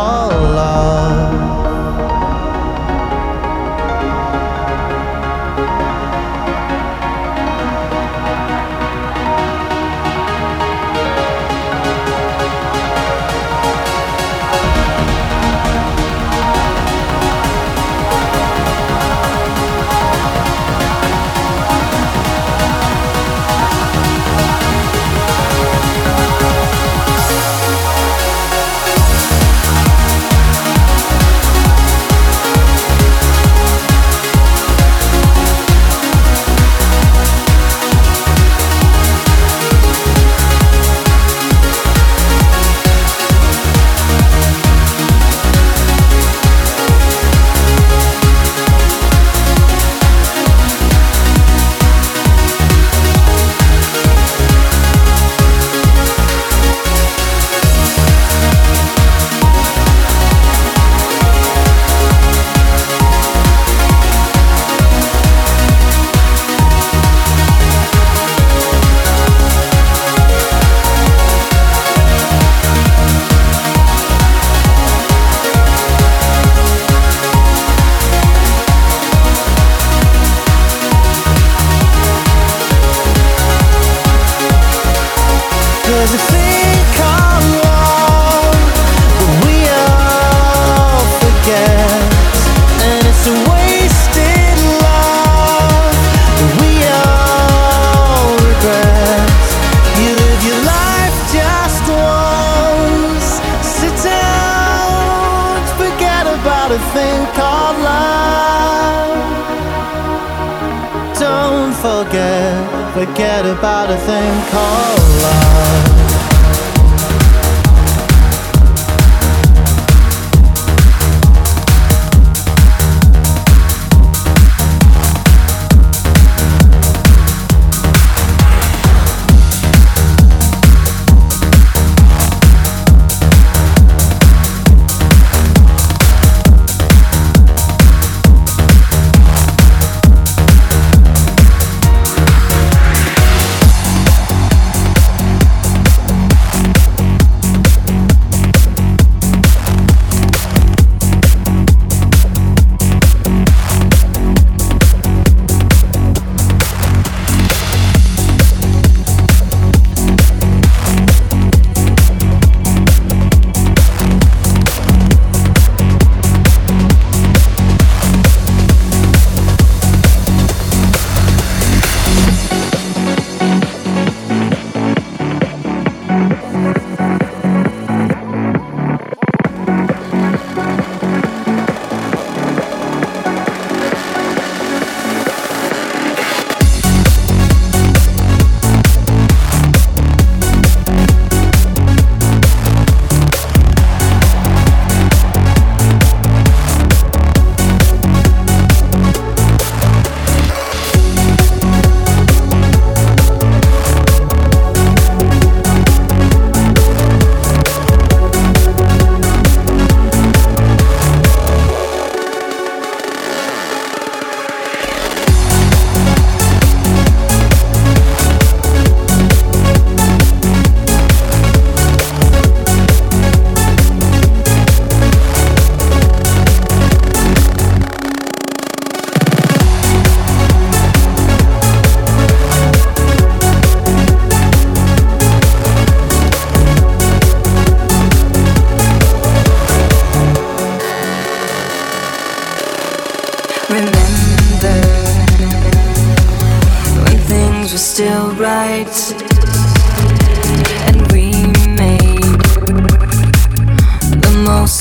love.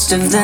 üstümde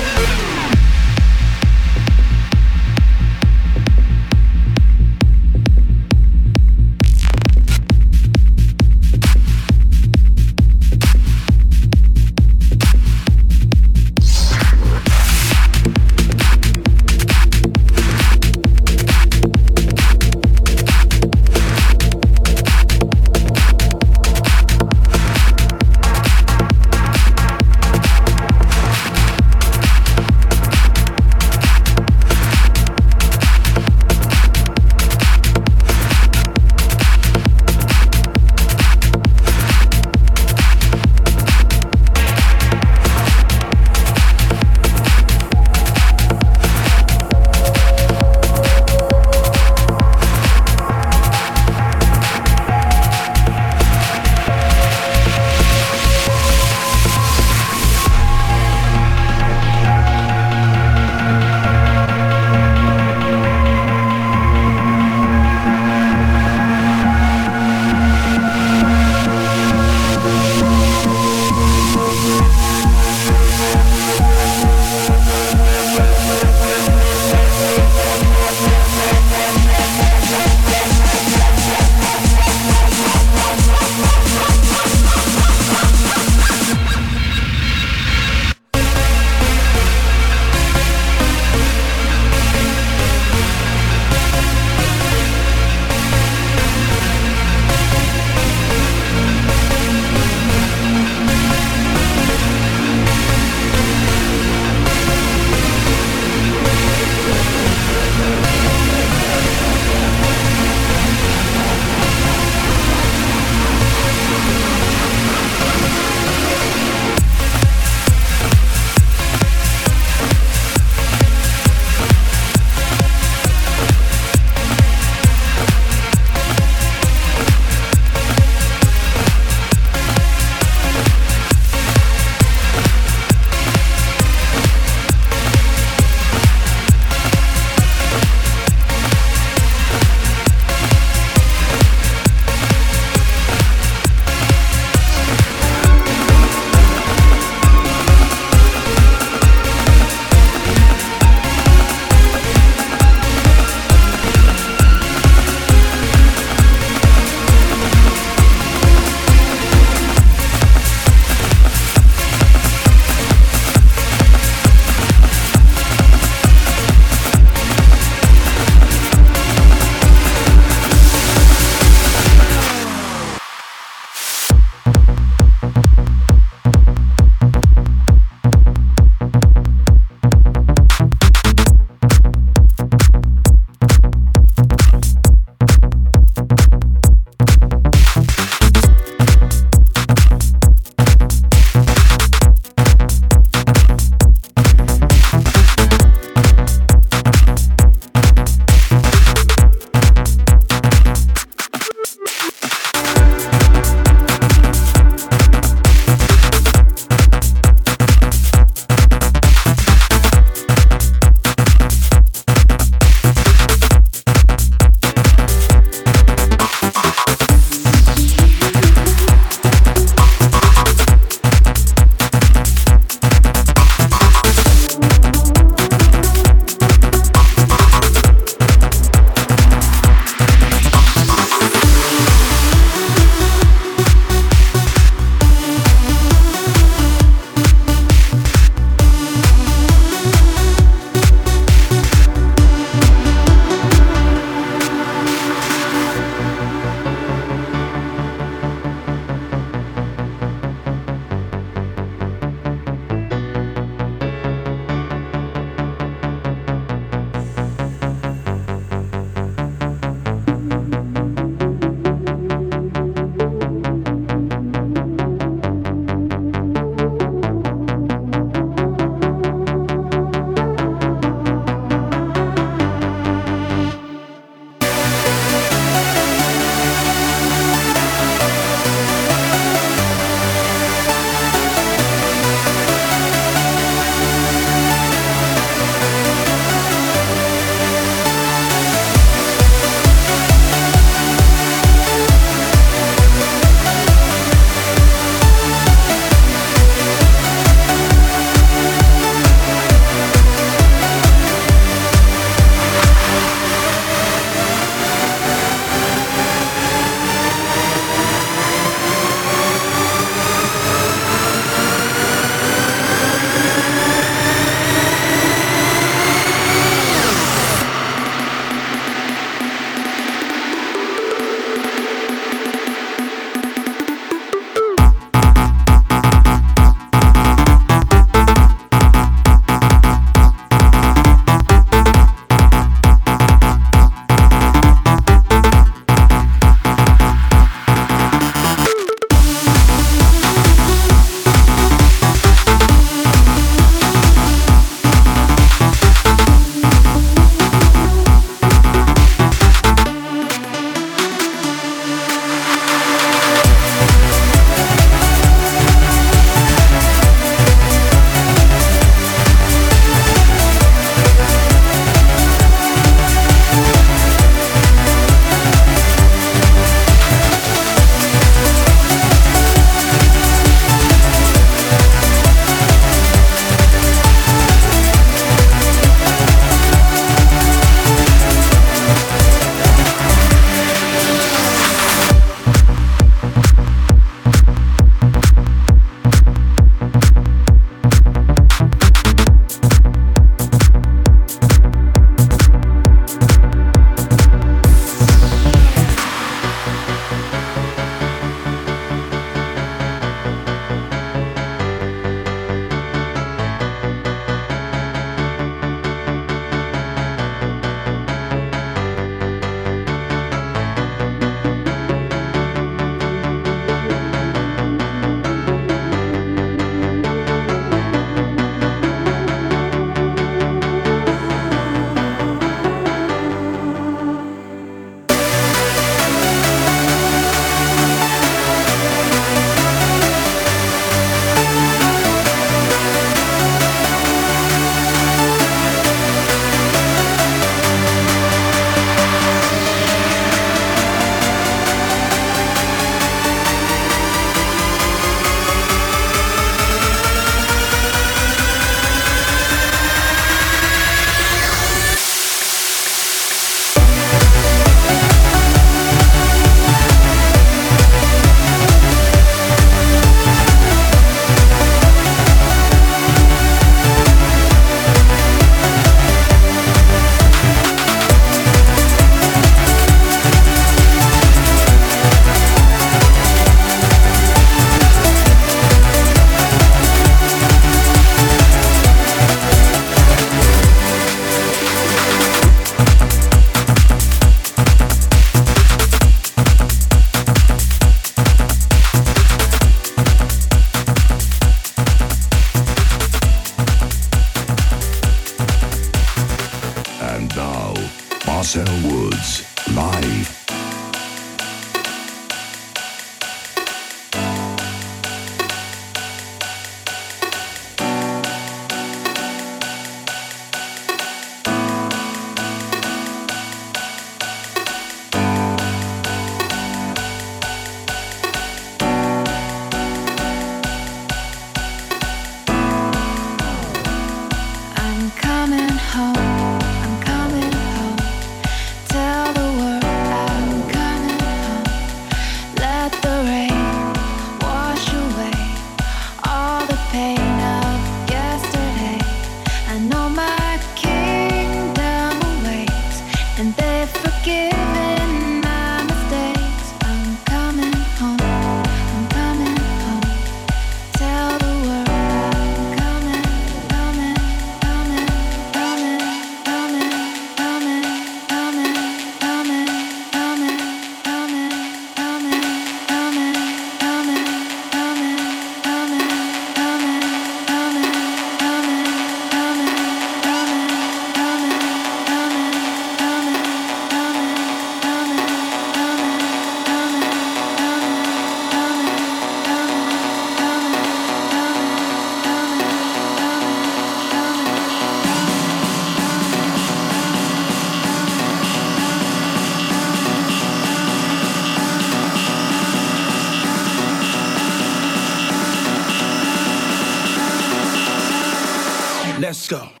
go.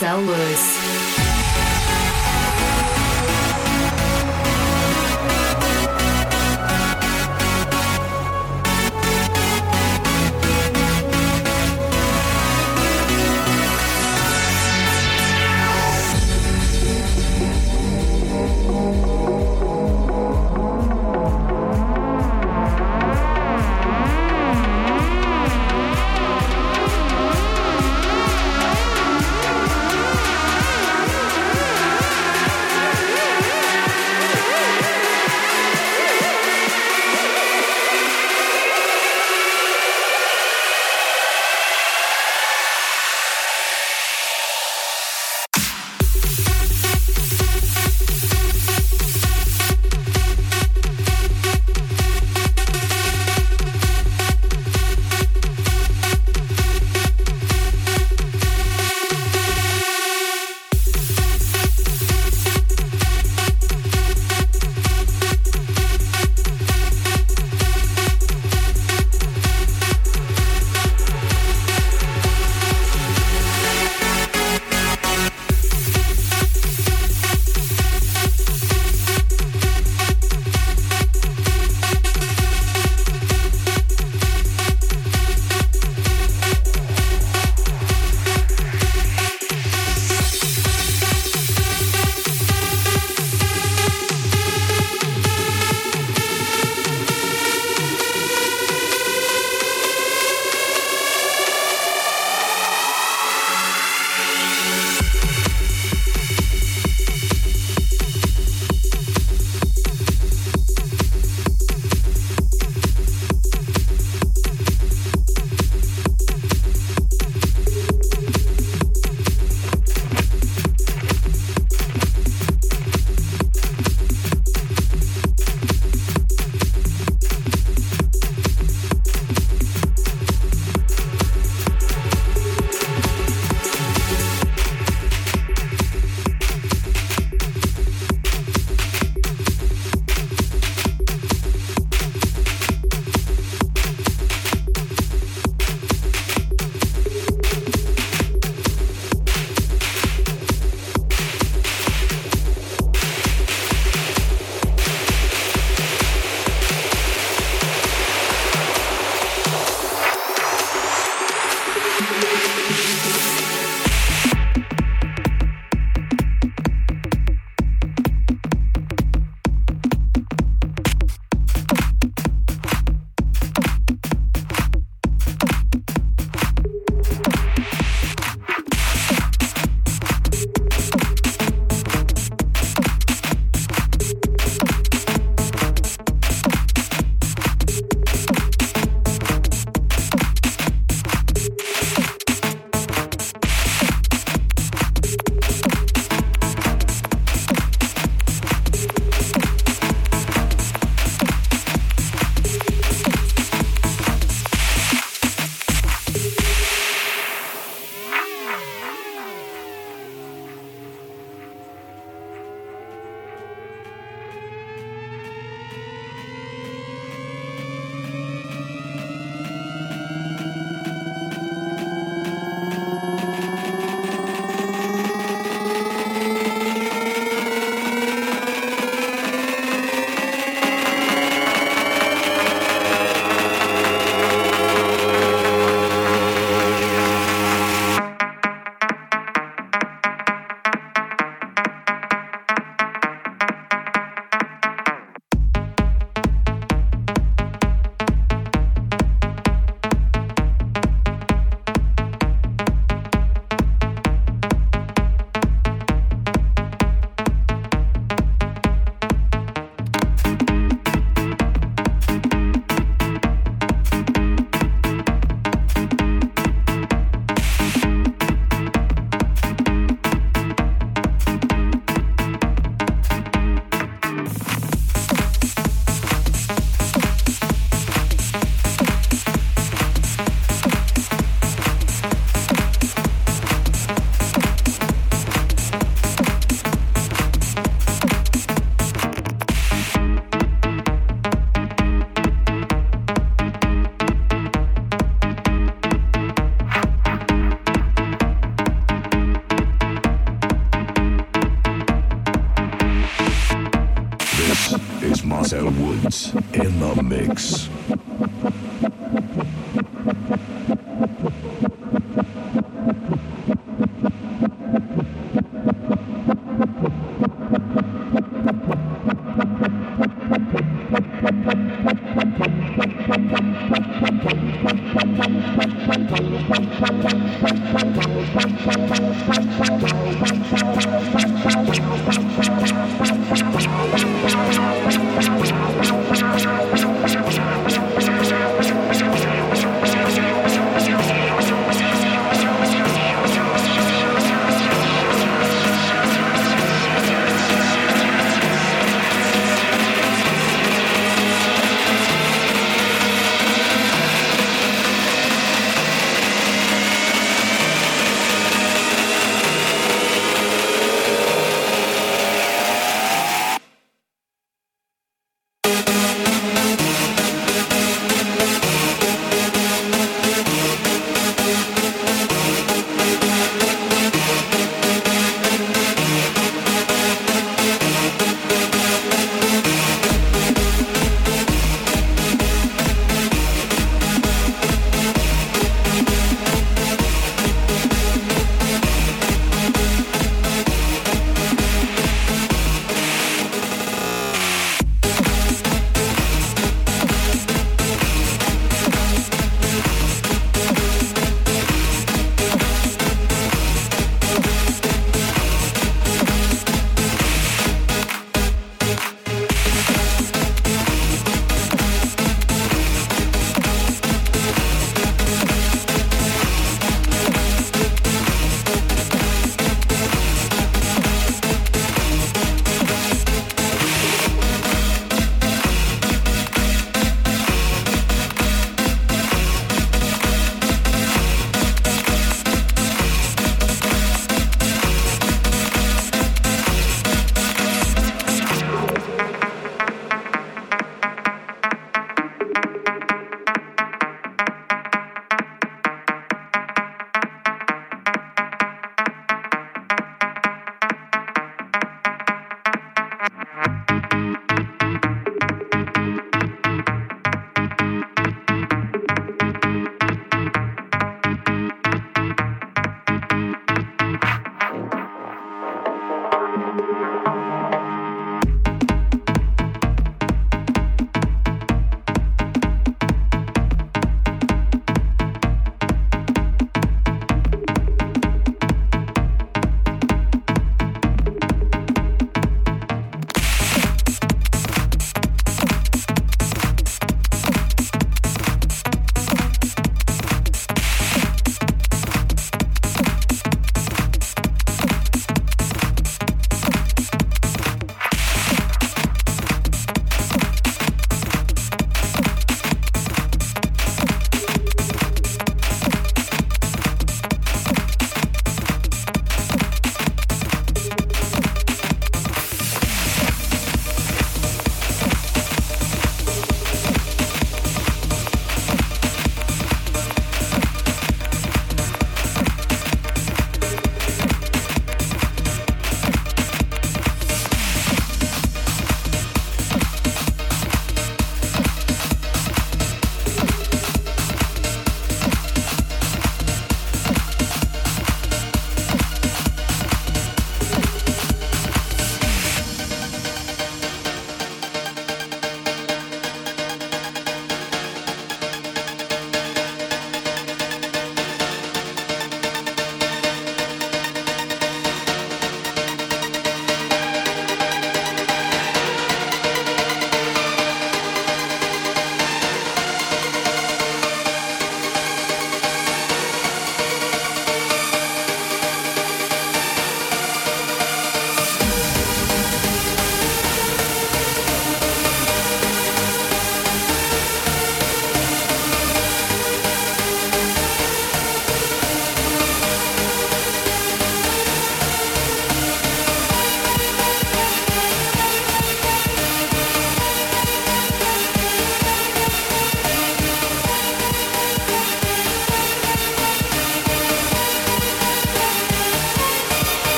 Marcel Lewis.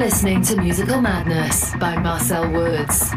Listening to Musical Madness by Marcel Woods.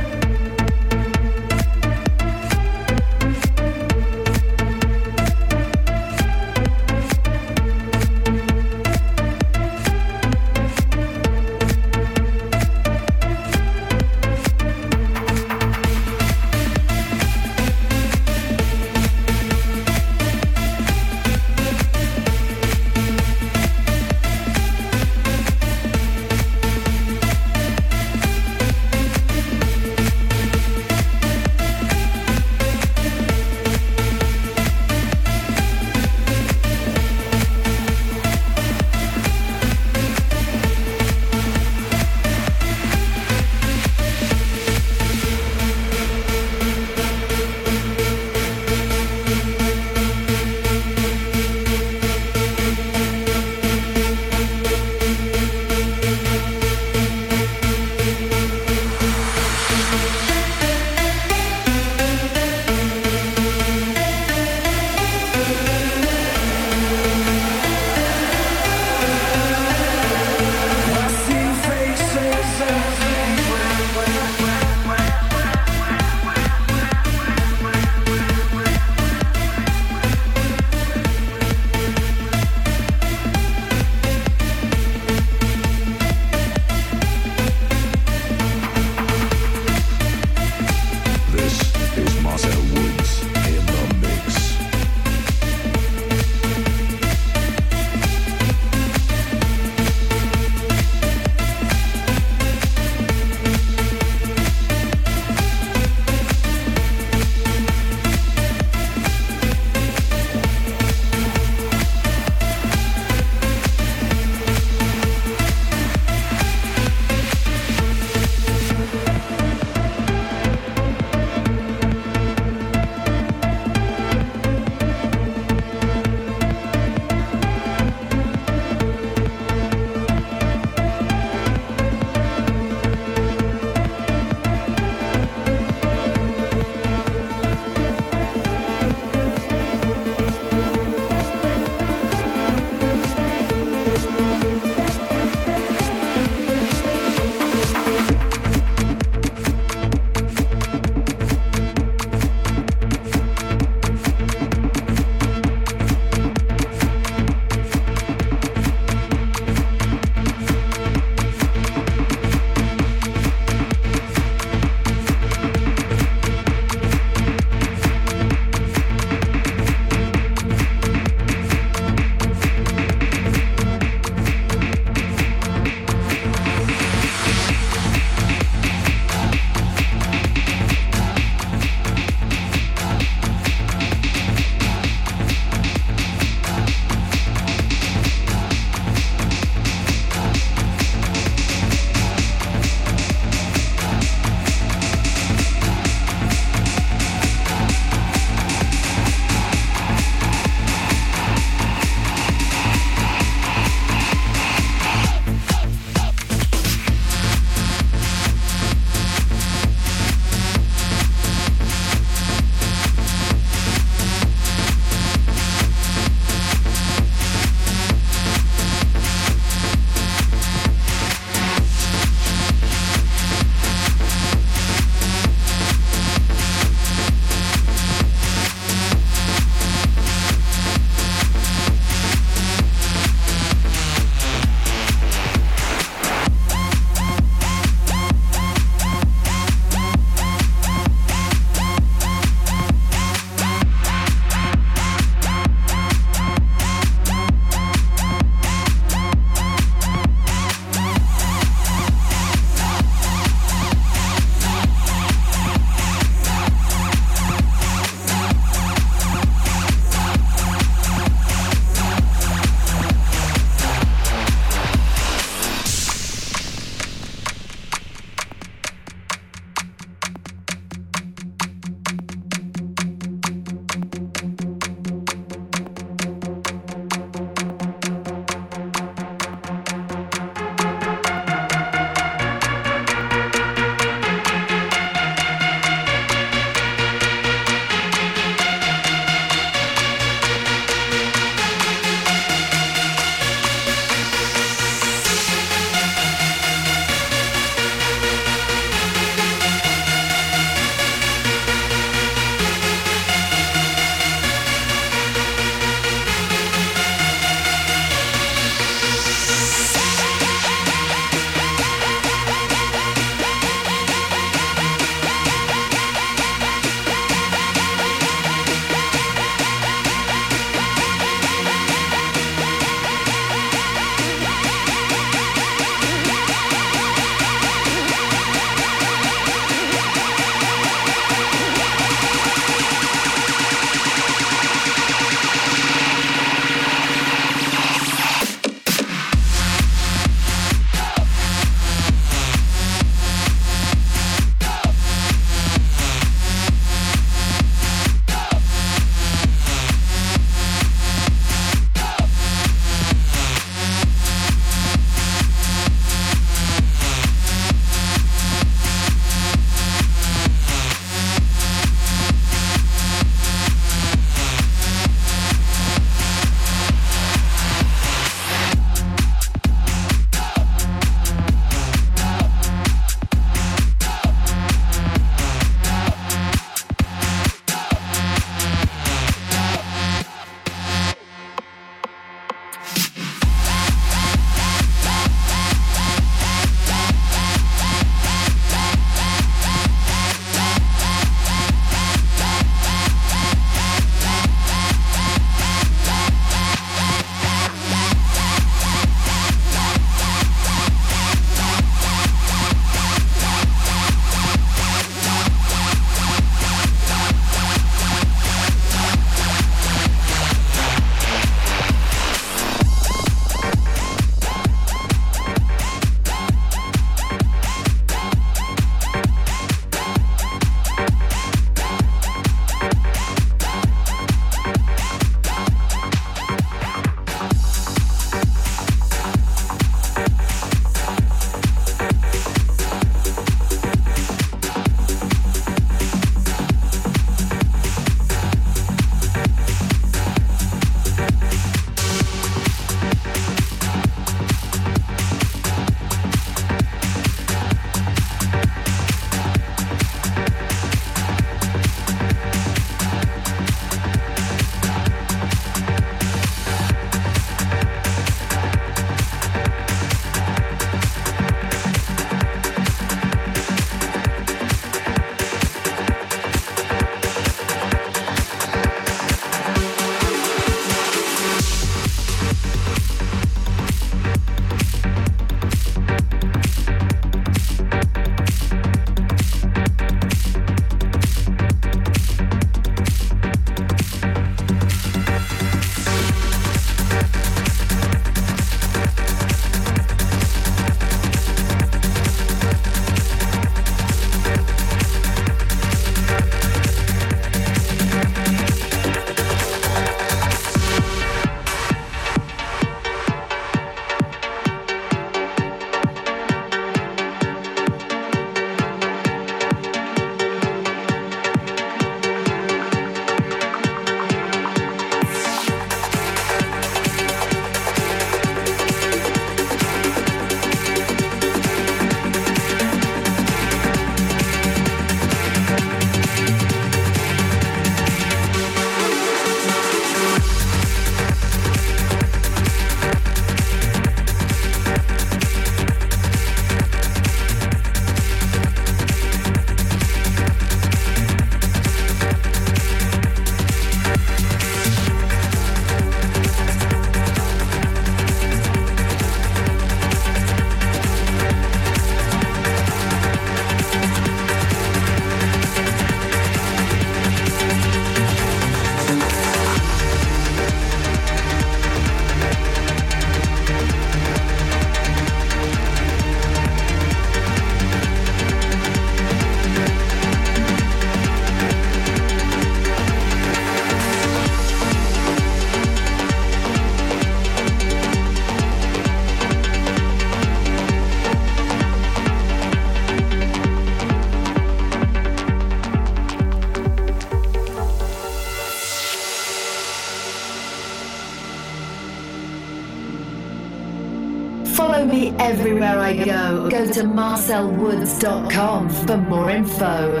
I go. Go to marcelwoods.com for more info.